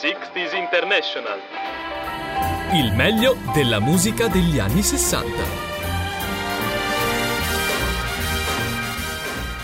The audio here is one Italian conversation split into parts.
60s International. Il meglio della musica degli anni 60.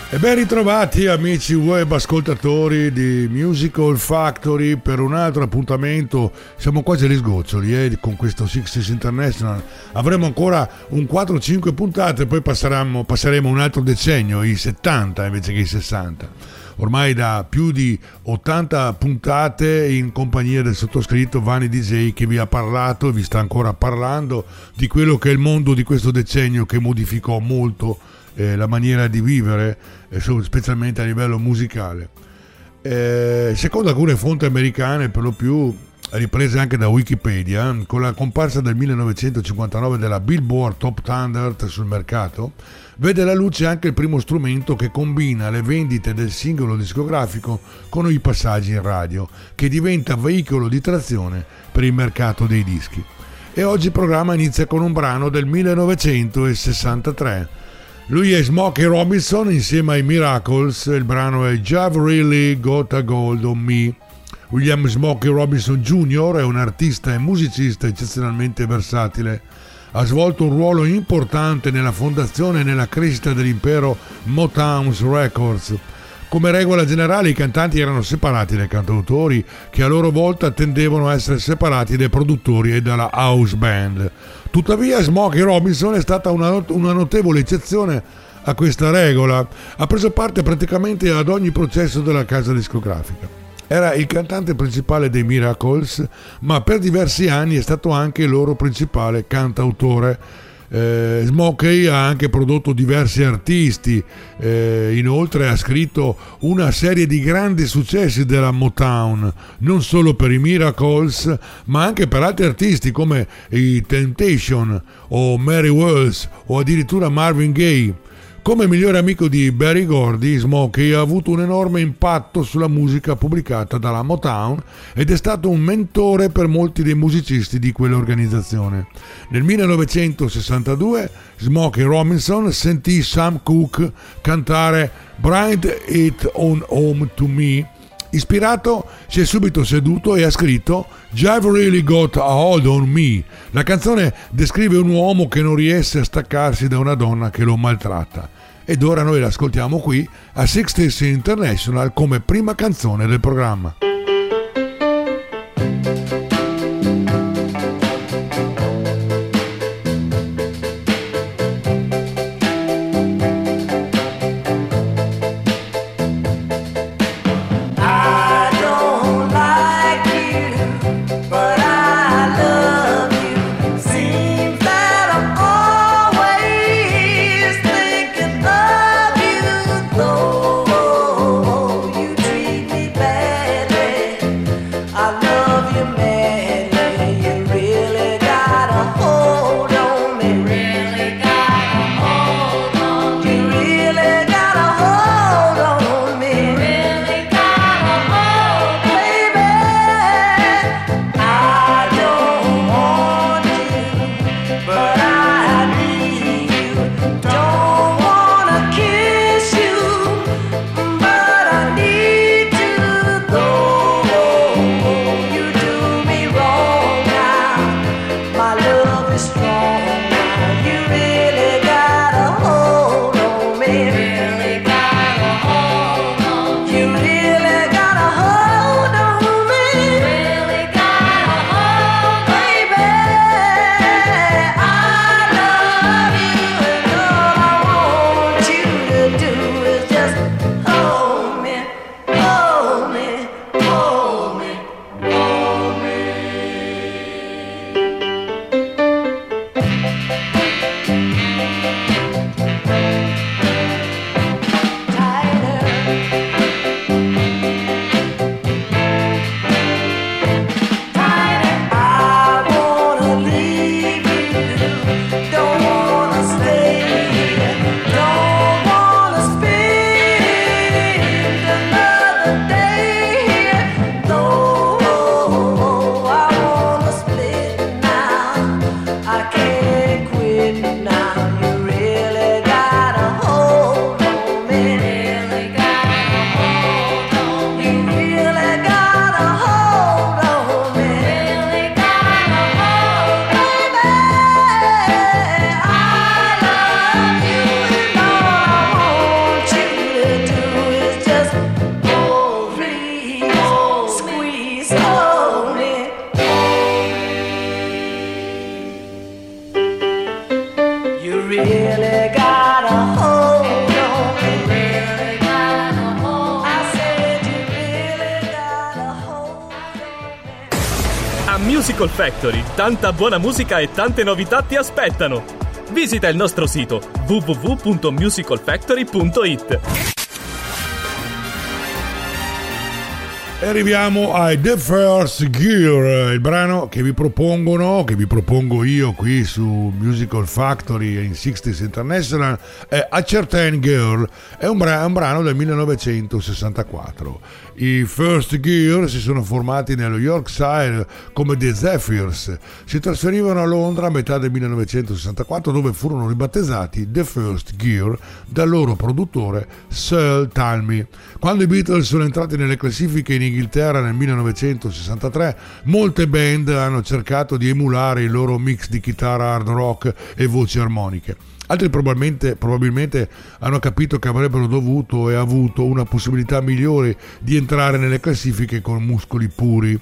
E ben ritrovati amici web ascoltatori di Musical Factory per un altro appuntamento. Siamo quasi agli sgoccioli eh, con questo Sixties International. Avremo ancora un 4-5 puntate, poi passeremo, passeremo un altro decennio, i 70 invece che i 60 ormai da più di 80 puntate in compagnia del sottoscritto Vani DJ che vi ha parlato e vi sta ancora parlando di quello che è il mondo di questo decennio che modificò molto eh, la maniera di vivere, eh, specialmente a livello musicale. Eh, secondo alcune fonti americane, per lo più riprese anche da Wikipedia, con la comparsa del 1959 della Billboard Top 100 sul mercato, vede la luce anche il primo strumento che combina le vendite del singolo discografico con i passaggi in radio, che diventa veicolo di trazione per il mercato dei dischi. E oggi il programma inizia con un brano del 1963. Lui è Smokey Robinson insieme ai Miracles, il brano è J've Really Got a Gold on Me. William Smokey Robinson Jr. è un artista e musicista eccezionalmente versatile ha svolto un ruolo importante nella fondazione e nella crescita dell'impero Motown Records. Come regola generale i cantanti erano separati dai cantautori che a loro volta tendevano a essere separati dai produttori e dalla house band. Tuttavia Smokey Robinson è stata una, una notevole eccezione a questa regola, ha preso parte praticamente ad ogni processo della casa discografica. Era il cantante principale dei Miracles, ma per diversi anni è stato anche il loro principale cantautore. Eh, Smokey ha anche prodotto diversi artisti, eh, inoltre ha scritto una serie di grandi successi della Motown, non solo per i Miracles, ma anche per altri artisti come i Temptation o Mary Wells o addirittura Marvin Gaye. Come migliore amico di Barry Gordy, Smokey ha avuto un enorme impatto sulla musica pubblicata dalla Motown ed è stato un mentore per molti dei musicisti di quell'organizzazione. Nel 1962 Smokey Robinson sentì Sam Cooke cantare Bright It On Home To Me Ispirato, si è subito seduto e ha scritto Jive Really Got a Hold on Me. La canzone descrive un uomo che non riesce a staccarsi da una donna che lo maltratta ed ora noi l'ascoltiamo qui a 60 International come prima canzone del programma. A Musical Factory, tanta buona musica e tante novità ti aspettano. Visita il nostro sito www.musicalfactory.it. E arriviamo ai The First Gear, il brano che vi propongono, che vi propongo io qui su Musical Factory in 60s International, è A Certain Girl, è un, bra- un brano del 1964. I First Gear si sono formati nello Yorkshire come The Zephyrs, si trasferivano a Londra a metà del 1964 dove furono ribattezzati The First Gear dal loro produttore Searle Talmy. Quando i Beatles sono entrati nelle classifiche in Inghilterra nel 1963, molte band hanno cercato di emulare il loro mix di chitarra hard rock e voci armoniche. Altri probabilmente, probabilmente, hanno capito che avrebbero dovuto e avuto una possibilità migliore di entrare nelle classifiche con muscoli puri.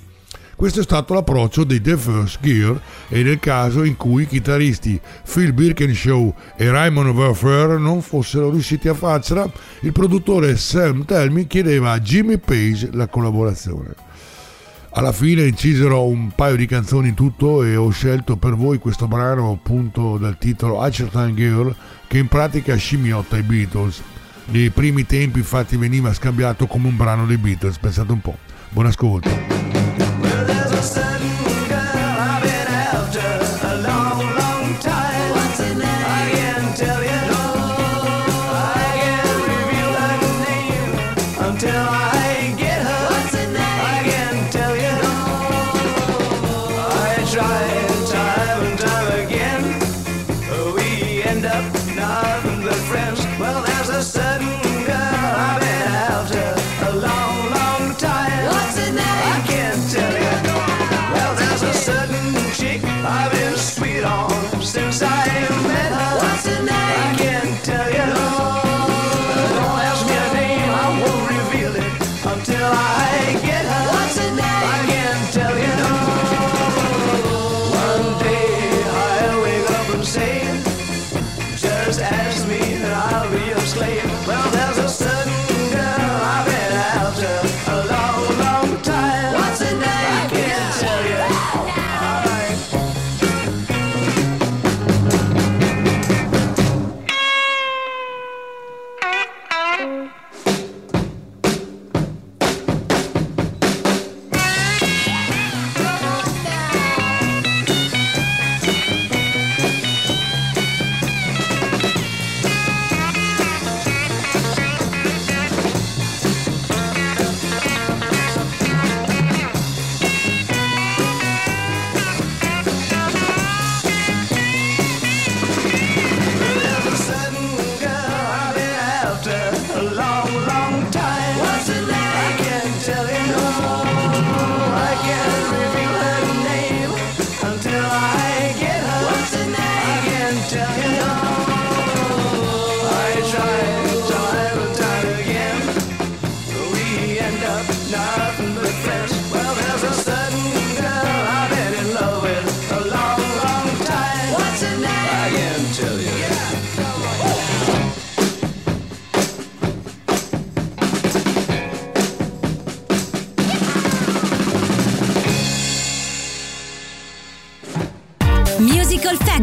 Questo è stato l'approccio dei The First Gear e nel caso in cui i chitarristi Phil Birkenshaw e Raymond Verfer non fossero riusciti a farcela, il produttore Sam Telmy chiedeva a Jimmy Page la collaborazione. Alla fine incisero un paio di canzoni in tutto e ho scelto per voi questo brano appunto dal titolo Acertain Girl che in pratica scimmiotta i Beatles. Nei primi tempi infatti veniva scambiato come un brano dei Beatles, pensate un po'. Buon ascolto. up.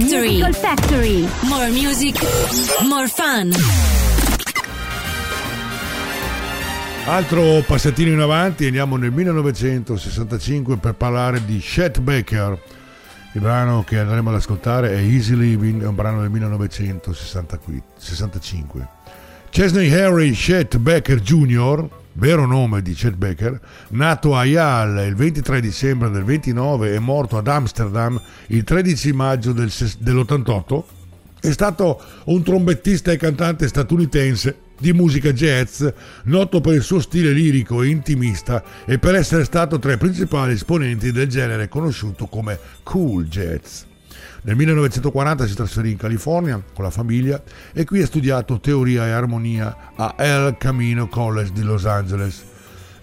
Factory. More music, more fun. Altro passatino in avanti, andiamo nel 1965 per parlare di Chet Baker. Il brano che andremo ad ascoltare è Easy Living, è un brano del 1965. Chesney Harry Chet Baker Jr., vero nome di Chet Baker, nato a Yale il 23 dicembre del 29 e morto ad Amsterdam il 13 maggio del, dell'88, è stato un trombettista e cantante statunitense di musica jazz, noto per il suo stile lirico e intimista e per essere stato tra i principali esponenti del genere conosciuto come cool jazz. Nel 1940 si trasferì in California con la famiglia e qui ha studiato teoria e armonia a El Camino College di Los Angeles.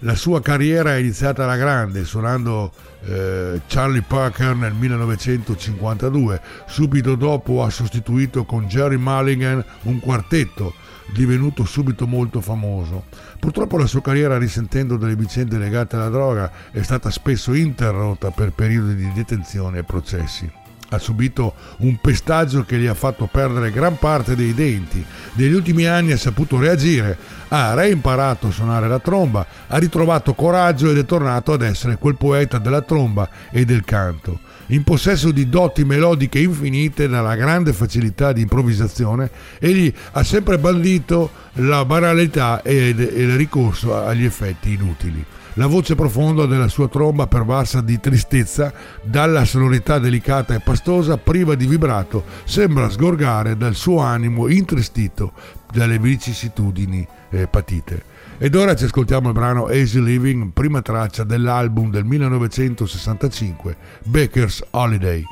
la sua carriera è iniziata alla grande, suonando eh, Charlie Parker nel 1952. Subito dopo ha sostituito con Jerry Mulligan un quartetto divenuto subito molto famoso. Purtroppo la sua carriera, risentendo delle vicende legate alla droga, è stata spesso interrotta per periodi di detenzione e processi ha subito un pestaggio che gli ha fatto perdere gran parte dei denti. Negli ultimi anni ha saputo reagire, ha reimparato a suonare la tromba, ha ritrovato coraggio ed è tornato ad essere quel poeta della tromba e del canto. In possesso di doti melodiche infinite dalla grande facilità di improvvisazione, egli ha sempre bandito la banalità e il ricorso agli effetti inutili. La voce profonda della sua tromba pervasa di tristezza, dalla sonorità delicata e pastosa, priva di vibrato, sembra sgorgare dal suo animo intristito dalle vicissitudini eh, patite. Ed ora ci ascoltiamo il brano Easy Living, prima traccia dell'album del 1965, Baker's Holiday.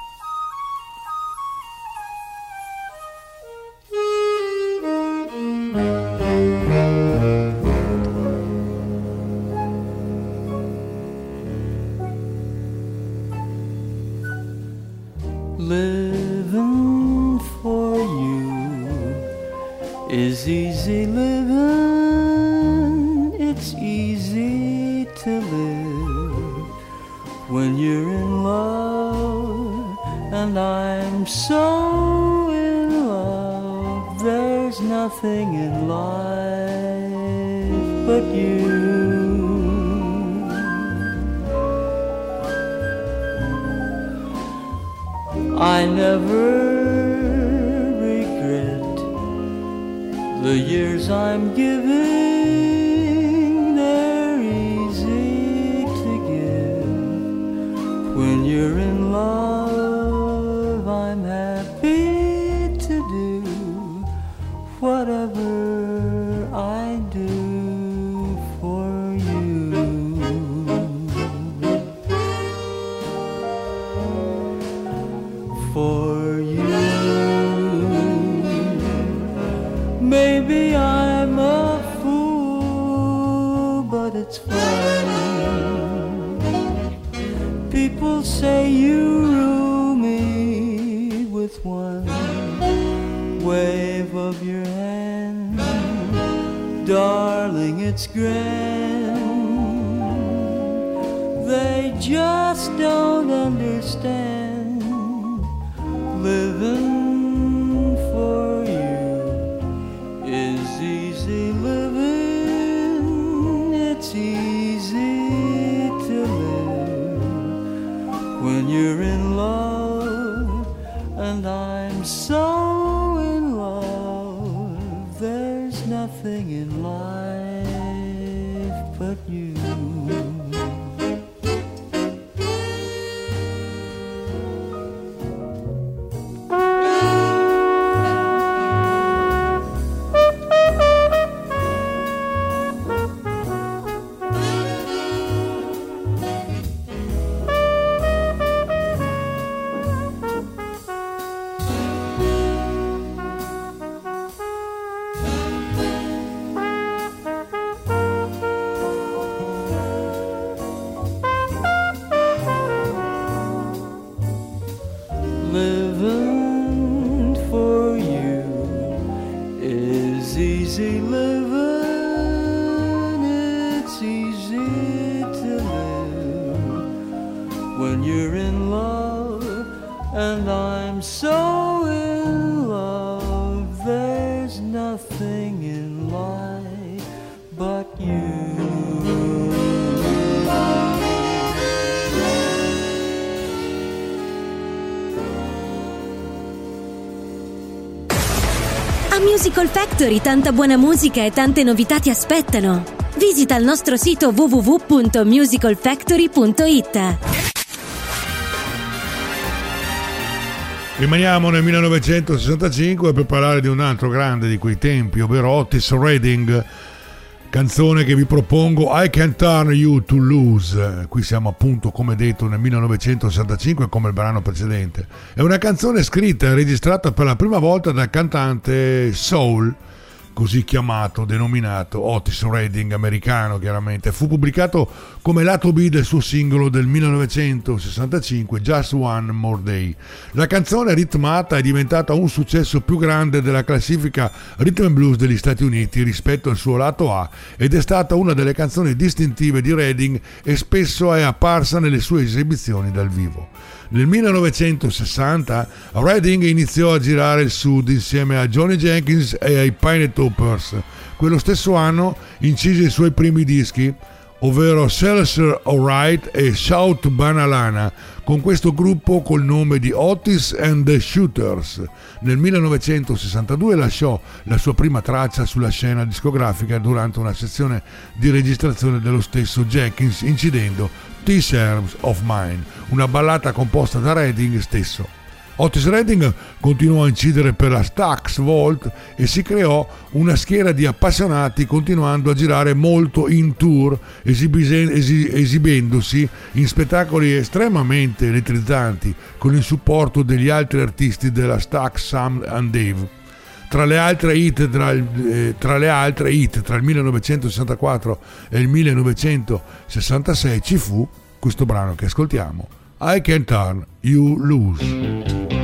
grand, darling, it's grand. They just don't understand living. when you're in love and I'm so Factory tanta buona musica e tante novità ti aspettano. Visita il nostro sito www.musicalfactory.it. Rimaniamo nel 1965 per parlare di un altro grande di quei tempi, ovvero Otis Redding canzone che vi propongo I Can Turn You to Lose. Qui siamo appunto come detto nel 1965 come il brano precedente. È una canzone scritta e registrata per la prima volta dal cantante soul così chiamato, denominato Otis Redding americano chiaramente. Fu pubblicato come lato B del suo singolo del 1965 Just One More Day. La canzone ritmata è diventata un successo più grande della classifica rhythm and blues degli Stati Uniti rispetto al suo lato A ed è stata una delle canzoni distintive di Redding e spesso è apparsa nelle sue esibizioni dal vivo. Nel 1960 Redding iniziò a girare il sud insieme a Johnny Jenkins e ai Pine Toppers. Quello stesso anno incise i suoi primi dischi, ovvero Seltzer Alright e Shout Banalana, con questo gruppo col nome di Otis and the Shooters. Nel 1962 lasciò la sua prima traccia sulla scena discografica durante una sessione di registrazione dello stesso Jenkins, incidendo Arms of Mine, una ballata composta da Redding stesso. Otis Redding continuò a incidere per la Stax Vault e si creò una schiera di appassionati continuando a girare molto in tour, esibendosi in spettacoli estremamente elettrizzanti con il supporto degli altri artisti della Stax Sam and Dave. Tra le, hit, tra, eh, tra le altre hit tra il 1964 e il 1966 ci fu questo brano che ascoltiamo, I Can Turn You Loose.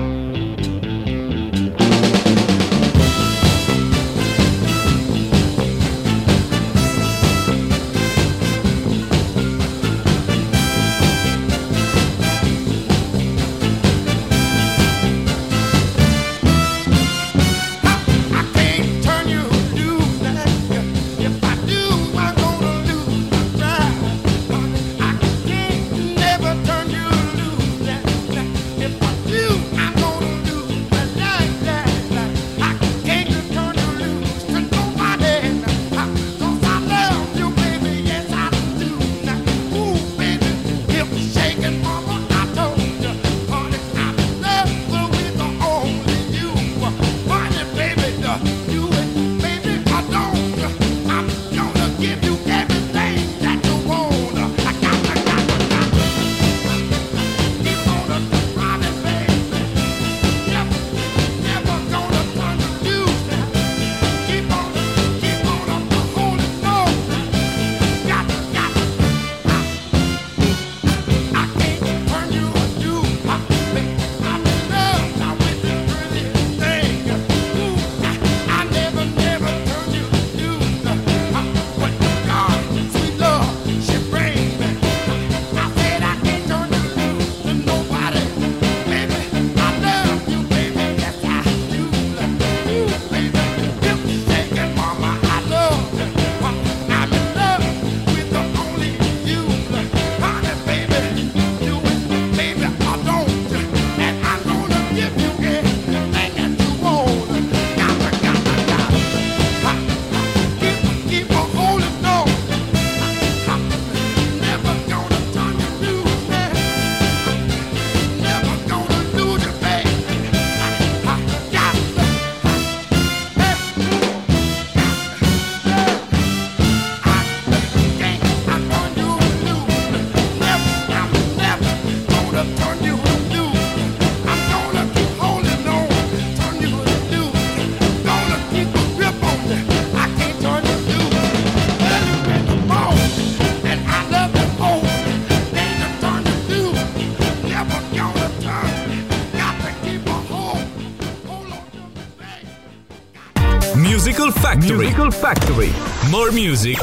More music,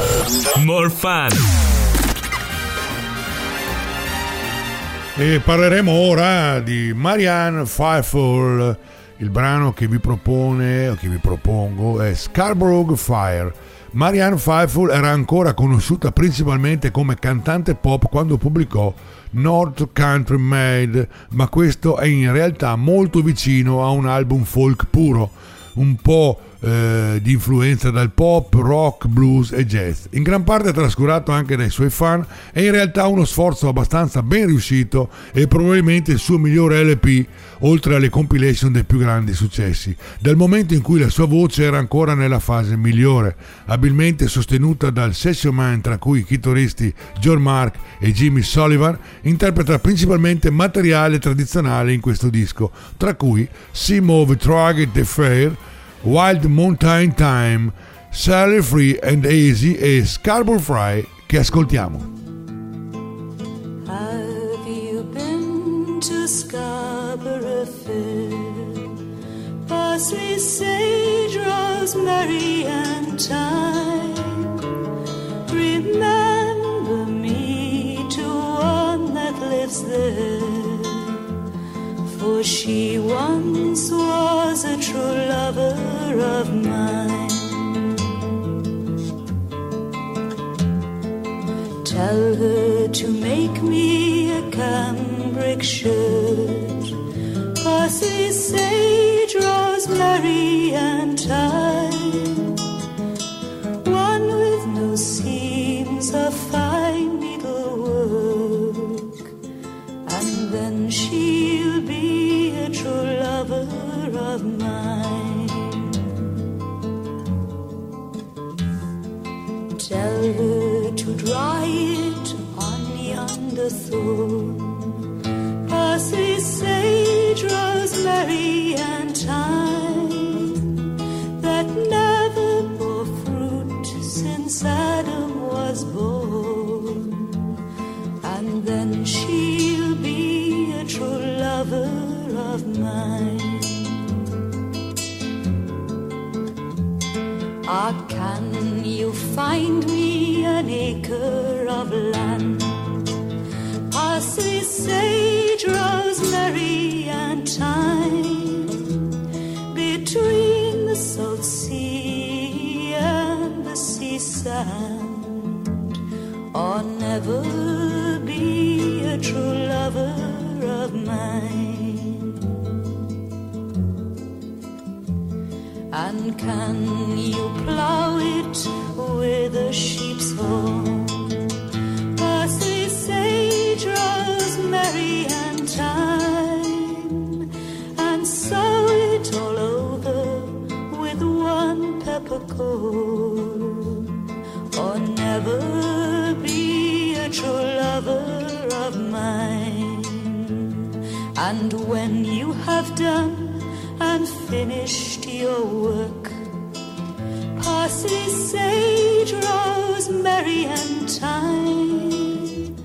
more fun. E parleremo ora di Marianne Faithfull. Il brano che vi propone o che vi propongo è Scarborough Fire. Marianne Faithfull era ancora conosciuta principalmente come cantante pop quando pubblicò North Country Made, ma questo è in realtà molto vicino a un album folk puro, un po' eh, di influenza dal pop, rock, blues e jazz. In gran parte trascurato anche dai suoi fan, è in realtà uno sforzo abbastanza ben riuscito e probabilmente il suo migliore LP, oltre alle compilation dei più grandi successi, dal momento in cui la sua voce era ancora nella fase migliore, abilmente sostenuta dal session man tra cui i chitarristi John Mark e Jimmy Sullivan, interpreta principalmente materiale tradizionale in questo disco, tra cui Sea Move Trug the Fair, Wild Mountain Time, Sally Free and Easy e Scarborough Fry che ascoltiamo. Have you been to Scarborough Fair? Parsley, sage, rosemary, and thyme. Remember me to one that lives there. For she once was a true lover of mine. Tell her to make me a cambric shirt, parsley, sage, rosemary, and thyme. And can you plow it with a sheep's horn? Parsley, sage, rosemary, and thyme, and sow it all over with one peppercorn, or never be a true lover of mine. And when you have done and finished your work, parsley, sage, rosemary, and thyme,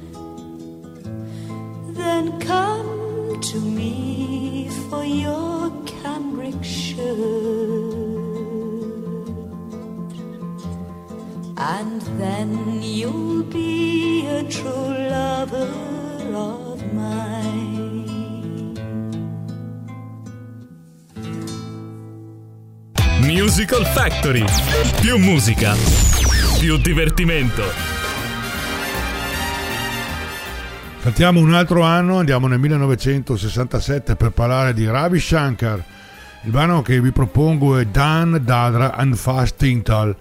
then come to me for your cambric shirt, and then Musical Factory. Più musica, più divertimento. Saltiamo un altro anno, andiamo nel 1967 per parlare di Ravi Shankar. Il brano che vi propongo è Dan Dadra and Fast Tintal.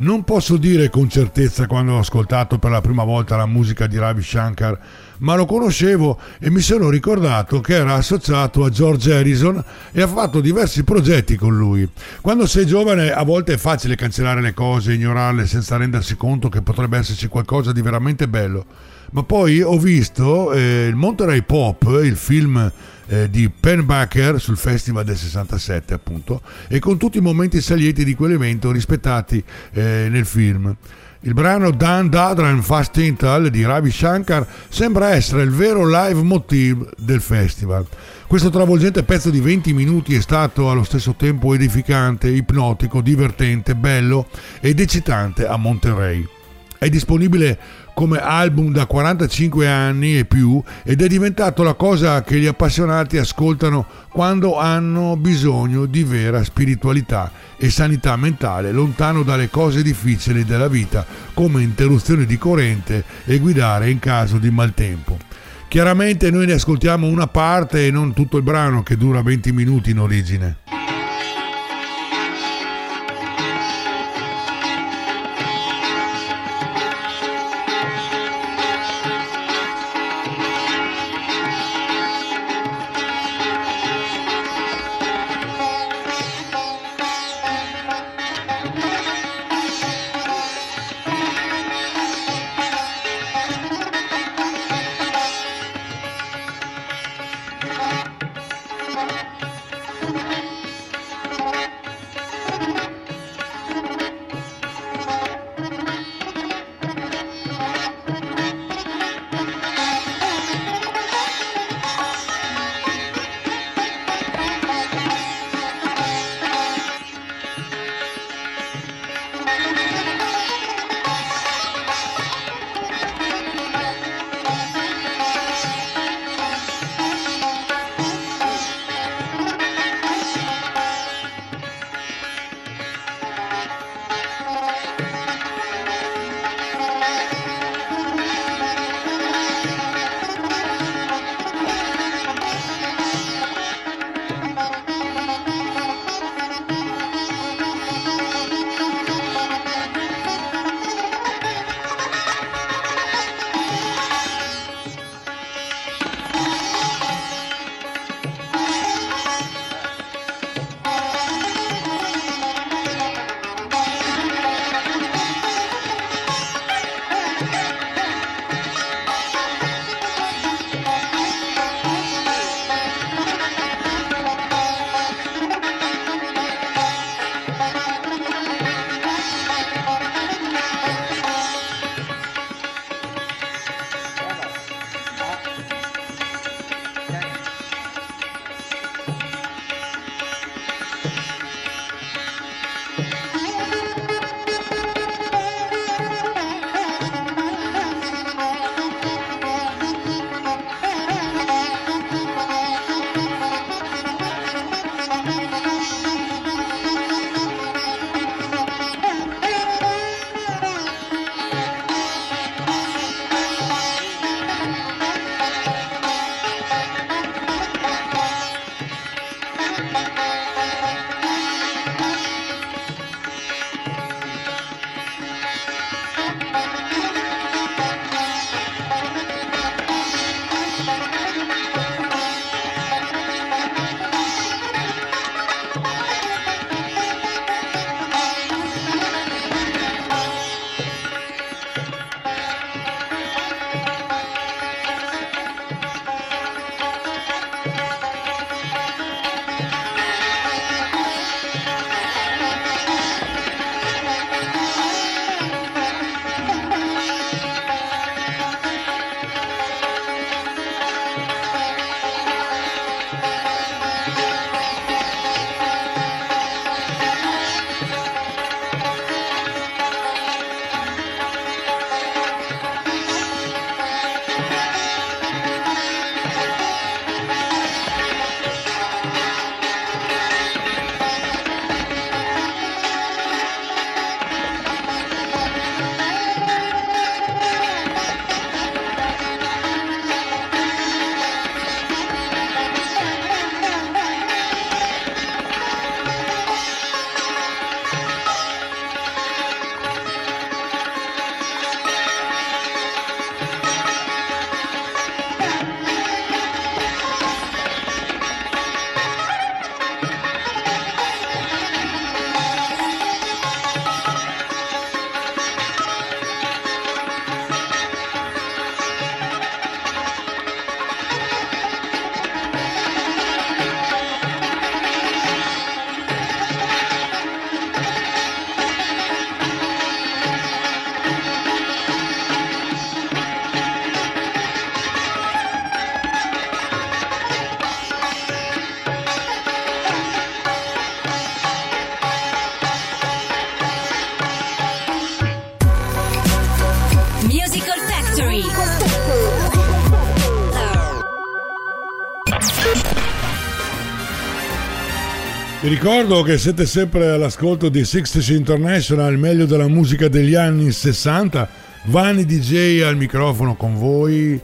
Non posso dire con certezza quando ho ascoltato per la prima volta la musica di Ravi Shankar, ma lo conoscevo e mi sono ricordato che era associato a George Harrison e ha fatto diversi progetti con lui. Quando sei giovane a volte è facile cancellare le cose, ignorarle senza rendersi conto che potrebbe esserci qualcosa di veramente bello. Ma poi ho visto eh, il Monterey Pop, il film eh, di Penn Baker sul festival del 67 appunto e con tutti i momenti salienti di quell'evento rispettati eh, nel film. Il brano Dan Dadran Fast Intal di Ravi Shankar sembra essere il vero live motive del festival. Questo travolgente pezzo di 20 minuti è stato allo stesso tempo edificante, ipnotico, divertente, bello ed eccitante a Monterey. È disponibile come album da 45 anni e più ed è diventato la cosa che gli appassionati ascoltano quando hanno bisogno di vera spiritualità e sanità mentale, lontano dalle cose difficili della vita come interruzione di corrente e guidare in caso di maltempo. Chiaramente noi ne ascoltiamo una parte e non tutto il brano che dura 20 minuti in origine. Ricordo che siete sempre all'ascolto di Sixties International, il meglio della musica degli anni 60. Vanni DJ al microfono con voi.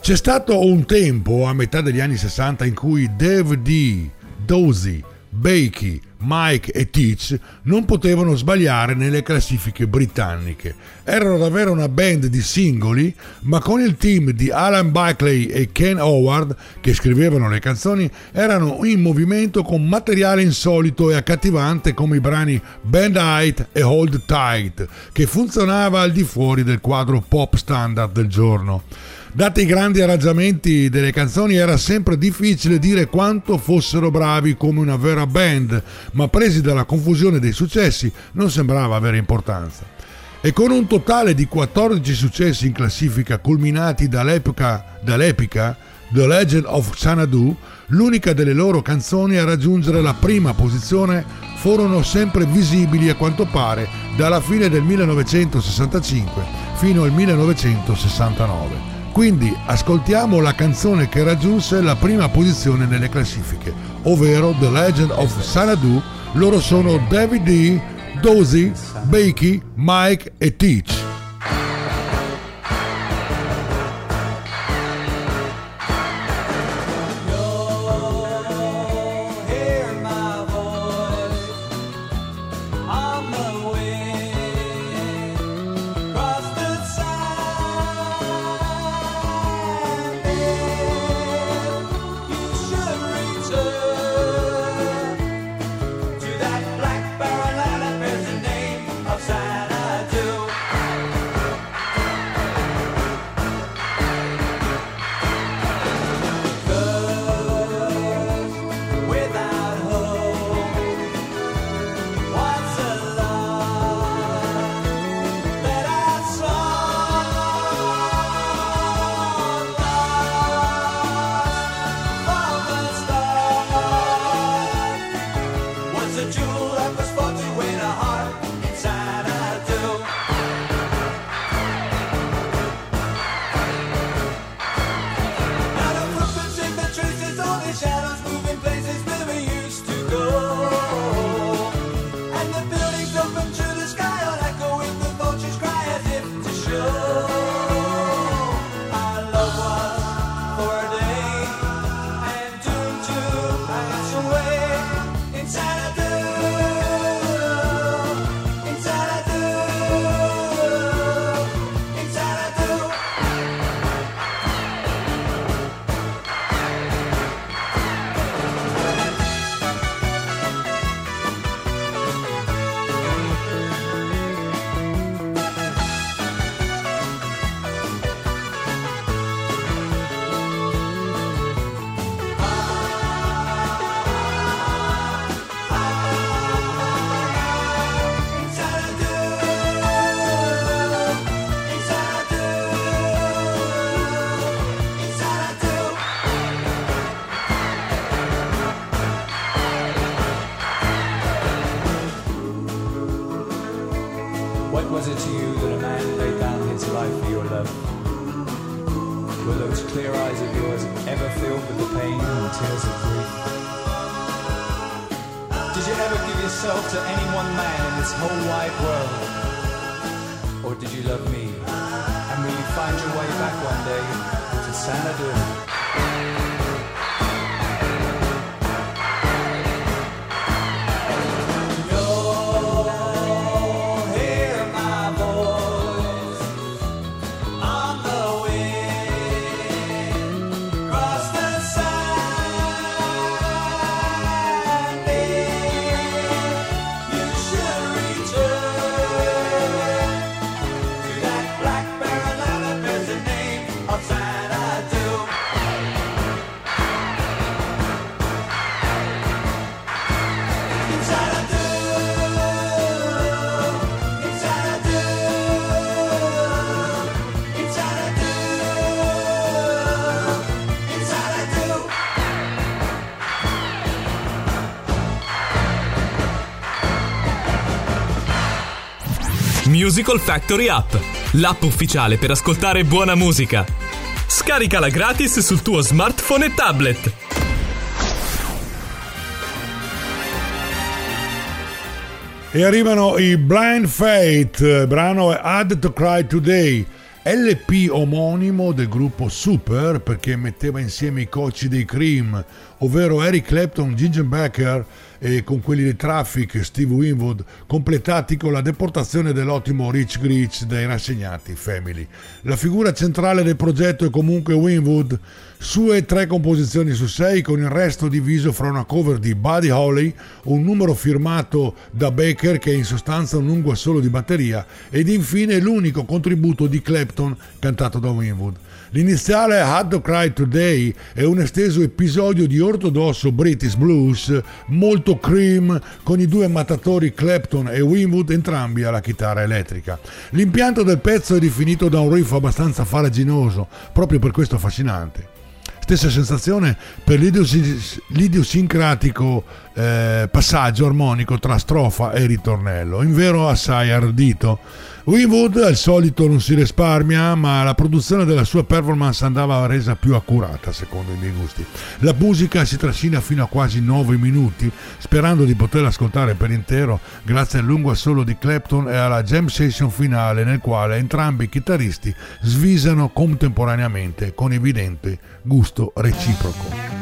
C'è stato un tempo a metà degli anni 60 in cui Dave D, Dozy, Bakey, Mike e Teach non potevano sbagliare nelle classifiche britanniche. Erano davvero una band di singoli, ma con il team di Alan Buckley e Ken Howard, che scrivevano le canzoni, erano in movimento con materiale insolito e accattivante come i brani Band Height e Hold Tight, che funzionava al di fuori del quadro pop standard del giorno. Dati i grandi arrangiamenti delle canzoni era sempre difficile dire quanto fossero bravi come una vera band, ma presi dalla confusione dei successi non sembrava avere importanza. E con un totale di 14 successi in classifica culminati dall'epoca, dall'epica The Legend of Xanadu, l'unica delle loro canzoni a raggiungere la prima posizione furono sempre visibili a quanto pare dalla fine del 1965 fino al 1969. Quindi ascoltiamo la canzone che raggiunse la prima posizione nelle classifiche, ovvero The Legend of Sanadu. Loro sono David D, Dozy, Bakey, Mike e Teach. of me. And will you find your way back one day to Xanadu? Musical Factory App, l'app ufficiale per ascoltare buona musica. Scaricala gratis sul tuo smartphone e tablet. E arrivano i Blind Fate, brano è Add to Cry Today, LP omonimo del gruppo Super perché metteva insieme i coach dei Cream, ovvero Eric Clapton, Ginger Becker e con quelli di Traffic, Steve Winwood, completati con la deportazione dell'ottimo Rich Grich dai rassegnati Family. La figura centrale del progetto è comunque Winwood, sue tre composizioni su sei con il resto diviso fra una cover di Buddy Holly, un numero firmato da Baker che è in sostanza un lungo assolo di batteria ed infine l'unico contributo di Clapton cantato da Winwood. L'iniziale Had to Cry Today è un esteso episodio di ortodosso British blues molto cream con i due mattatori Clapton e Winwood entrambi alla chitarra elettrica. L'impianto del pezzo è definito da un riff abbastanza faraginoso, proprio per questo affascinante. Stessa sensazione per l'idiosincratico eh, passaggio armonico tra strofa e ritornello, in vero assai ardito. Winwood al solito non si risparmia, ma la produzione della sua performance andava resa più accurata secondo i miei gusti. La musica si trascina fino a quasi 9 minuti, sperando di poterla ascoltare per intero grazie al lungo assolo di Clapton e alla jam session finale nel quale entrambi i chitarristi svisano contemporaneamente con evidente gusto reciproco.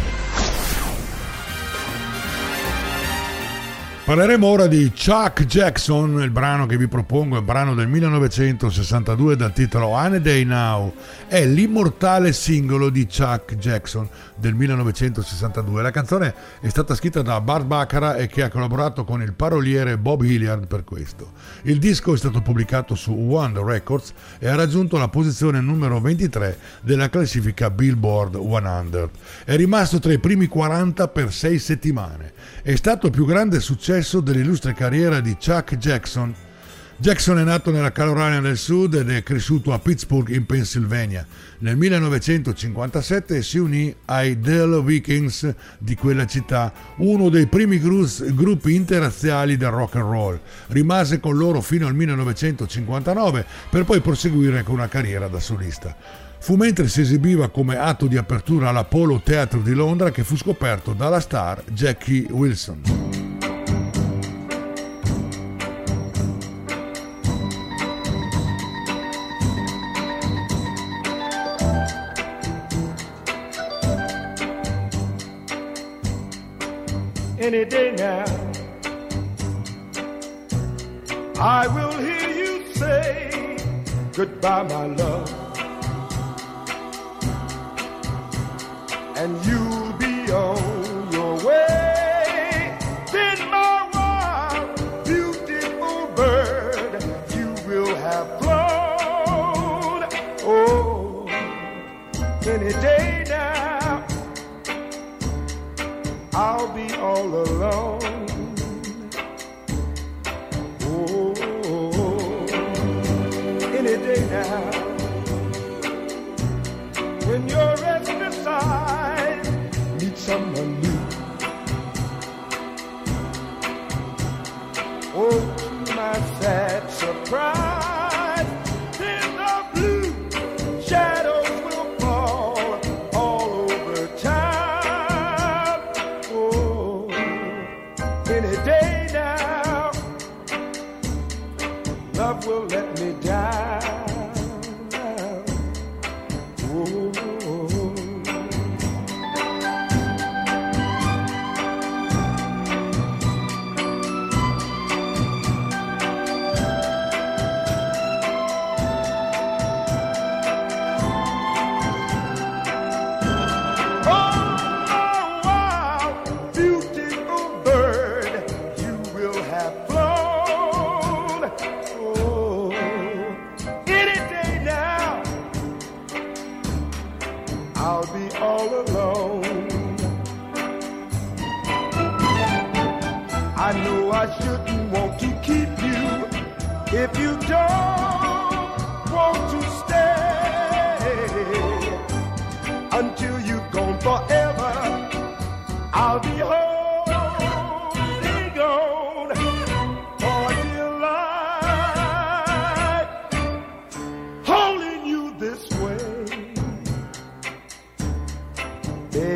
Parleremo ora di Chuck Jackson, il brano che vi propongo è un brano del 1962 dal titolo Any Day Now. È l'immortale singolo di Chuck Jackson del 1962. La canzone è stata scritta da Bart Baccara e che ha collaborato con il paroliere Bob Hilliard per questo. Il disco è stato pubblicato su One Records e ha raggiunto la posizione numero 23 della classifica Billboard 100. È rimasto tra i primi 40 per 6 settimane. È stato il più grande successo dell'illustre carriera di Chuck Jackson. Jackson è nato nella Carolina del Sud ed è cresciuto a Pittsburgh in Pennsylvania. Nel 1957 si unì ai Dell Vikings di quella città, uno dei primi gruppi interrazziali del rock and roll. Rimase con loro fino al 1959 per poi proseguire con una carriera da solista. Fu mentre si esibiva come atto di apertura all'Apollo Theatre di Londra che fu scoperto dalla star Jackie Wilson. any day now. I will hear you say goodbye, my love. And you'll be on your way. Then, my wild, beautiful bird, you will have flown. Oh, any day now. I'll be all alone. Cry.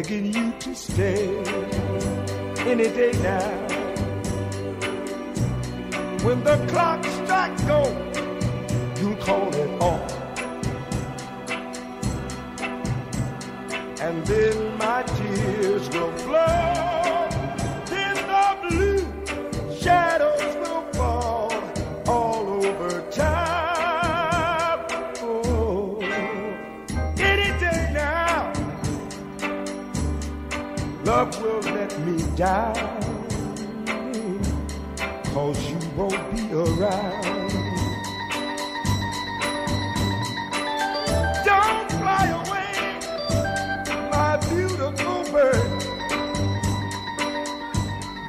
Begging you to stay any day now. When the clock strikes go, you'll call it off. and then down. Cause you won't be around. Don't fly away my beautiful bird.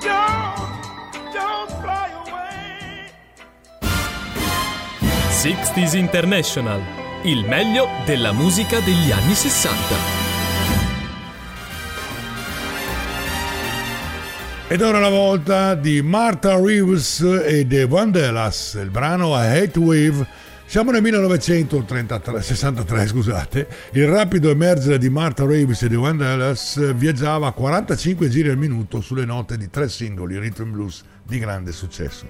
Don't, don't fly away. 60s International, il meglio della musica degli anni 60. Ed ora la volta di Martha Reeves e The Vandellas, il brano A Hate Wave. Siamo nel 1963, scusate. Il rapido emergere di Martha Reeves e The Vandellas viaggiava a 45 giri al minuto sulle note di tre singoli rhythm blues di grande successo.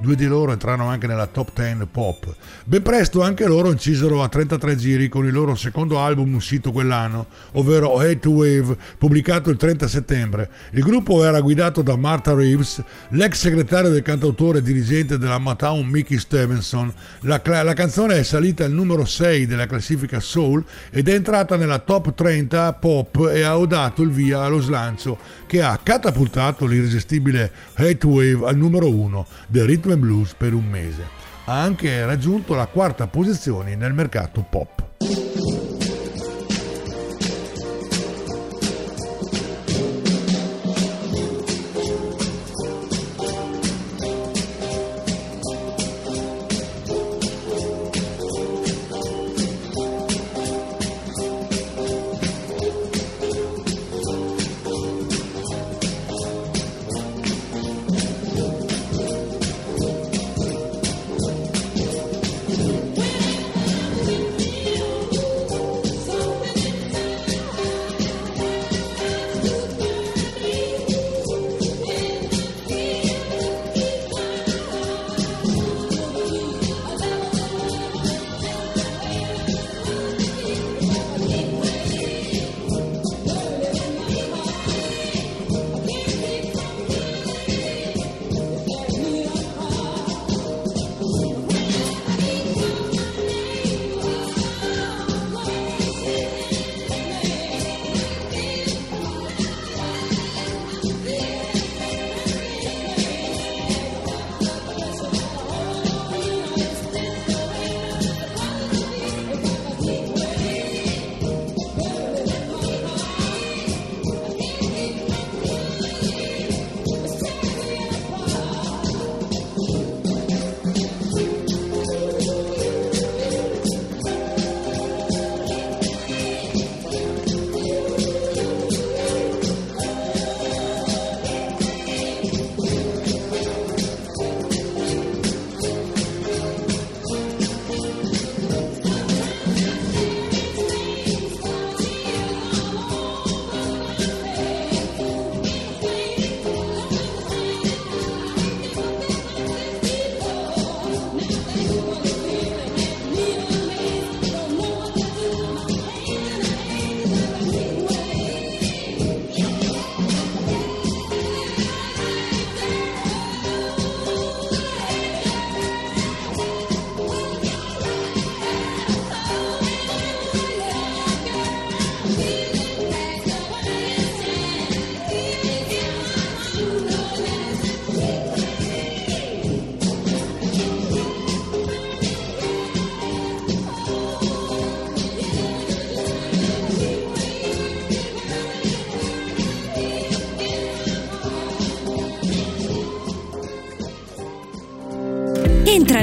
Due di loro entrarono anche nella top 10 pop. Ben presto anche loro incisero a 33 giri con il loro secondo album uscito quell'anno, ovvero Hate Wave, pubblicato il 30 settembre. Il gruppo era guidato da Martha Reeves, l'ex segretario del cantautore e dirigente della Motown Mickey Stevenson. La, la canzone è salita al numero 6 della classifica Soul ed è entrata nella top 30 pop e ha dato il via allo slancio che ha catapultato l'irresistibile Hate Wave al numero 1 del rhythm and blues per un mese. Ha anche raggiunto la quarta posizione nel mercato pop.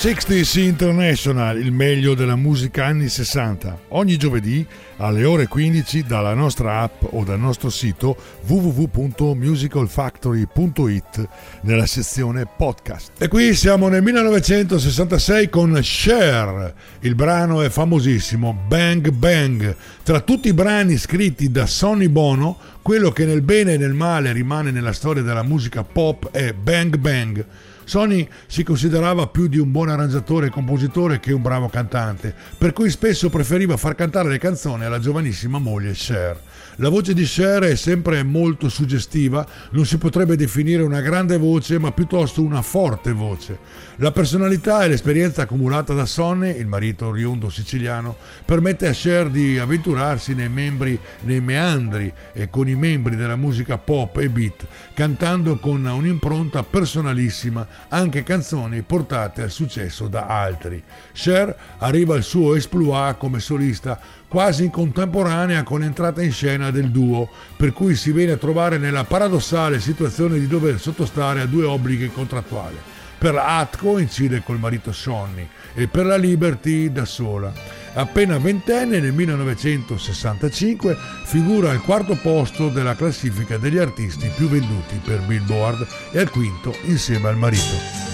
60s International, il meglio della musica anni 60, ogni giovedì alle ore 15 dalla nostra app o dal nostro sito www.musicalfactory.it nella sezione podcast. E qui siamo nel 1966 con Cher, il brano è famosissimo Bang Bang. Tra tutti i brani scritti da Sonny Bono, quello che nel bene e nel male rimane nella storia della musica pop è Bang Bang Sony si considerava più di un buon arrangiatore e compositore che un bravo cantante, per cui spesso preferiva far cantare le canzoni alla giovanissima moglie Cher. La voce di Cher è sempre molto suggestiva, non si potrebbe definire una grande voce, ma piuttosto una forte voce. La personalità e l'esperienza accumulata da Sonny, il marito oriundo siciliano, permette a Cher di avventurarsi nei, membri, nei meandri e con i membri della musica pop e beat, cantando con un'impronta personalissima anche canzoni portate al successo da altri. Cher arriva al suo exploit come solista quasi in contemporanea con l'entrata in scena del duo, per cui si viene a trovare nella paradossale situazione di dover sottostare a due obblighi contrattuali per la Atco incide col marito Sonny e per la Liberty da sola. Appena ventenne nel 1965 figura al quarto posto della classifica degli artisti più venduti per Billboard e al quinto insieme al marito.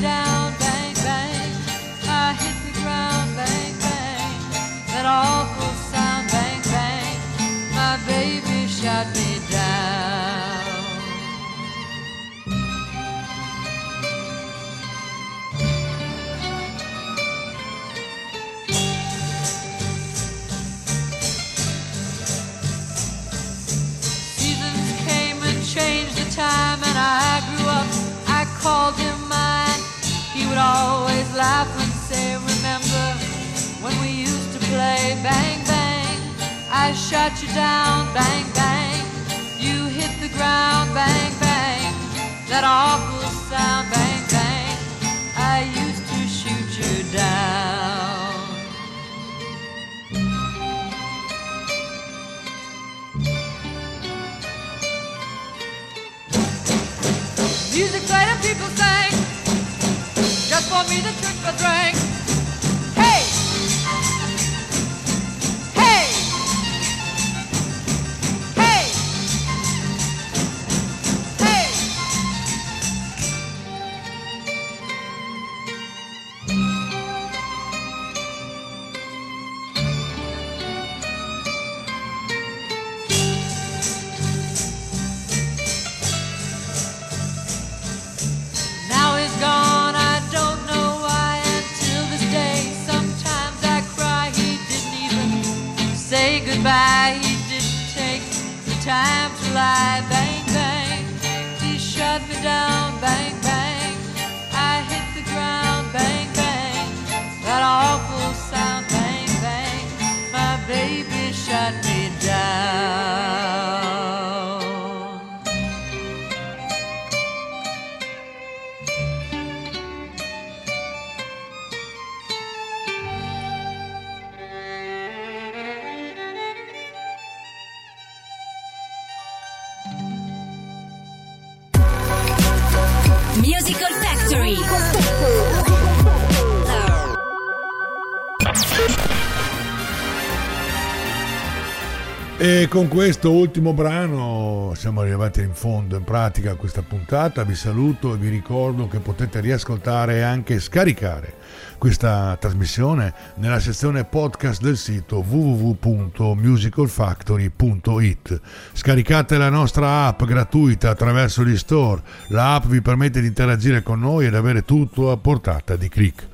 Down. I hit the ground. Bang, bang. That awful I shot you down, bang bang. You hit the ground, bang bang. That awful sound, bang bang. I used to shoot you down. Music played and people sang. Just for me to drink a drink. Musical Factory. E con questo ultimo brano siamo arrivati in fondo in pratica a questa puntata. Vi saluto e vi ricordo che potete riascoltare e anche scaricare questa trasmissione nella sezione podcast del sito www.musicalfactory.it. Scaricate la nostra app gratuita attraverso gli store. La app vi permette di interagire con noi ed avere tutto a portata di clic.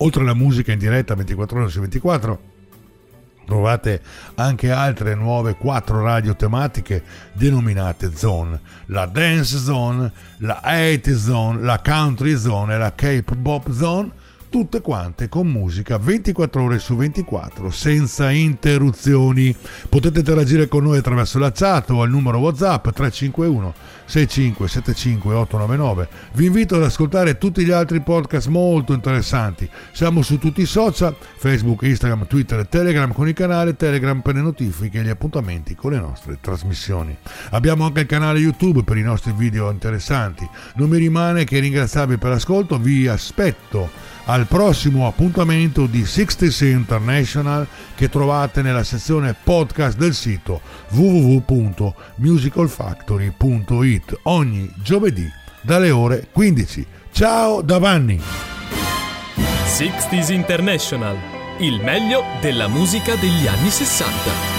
Oltre alla musica in diretta 24 ore su 24, Trovate anche altre nuove quattro radio tematiche denominate zone, la dance zone, la 80 zone, la country zone e la K-pop zone, tutte quante con musica 24 ore su 24 senza interruzioni. Potete interagire con noi attraverso la chat o al numero WhatsApp 351 6575 899. Vi invito ad ascoltare tutti gli altri podcast molto interessanti. Siamo su tutti i social, Facebook, Instagram, Twitter e Telegram con il canale Telegram per le notifiche e gli appuntamenti con le nostre trasmissioni. Abbiamo anche il canale YouTube per i nostri video interessanti. Non mi rimane che ringraziarvi per l'ascolto, vi aspetto al prossimo appuntamento di 66 International che trovate nella sezione podcast del sito www.musicalfactory.it ogni giovedì dalle ore 15. Ciao da Vanni! 60s International, il meglio della musica degli anni 60.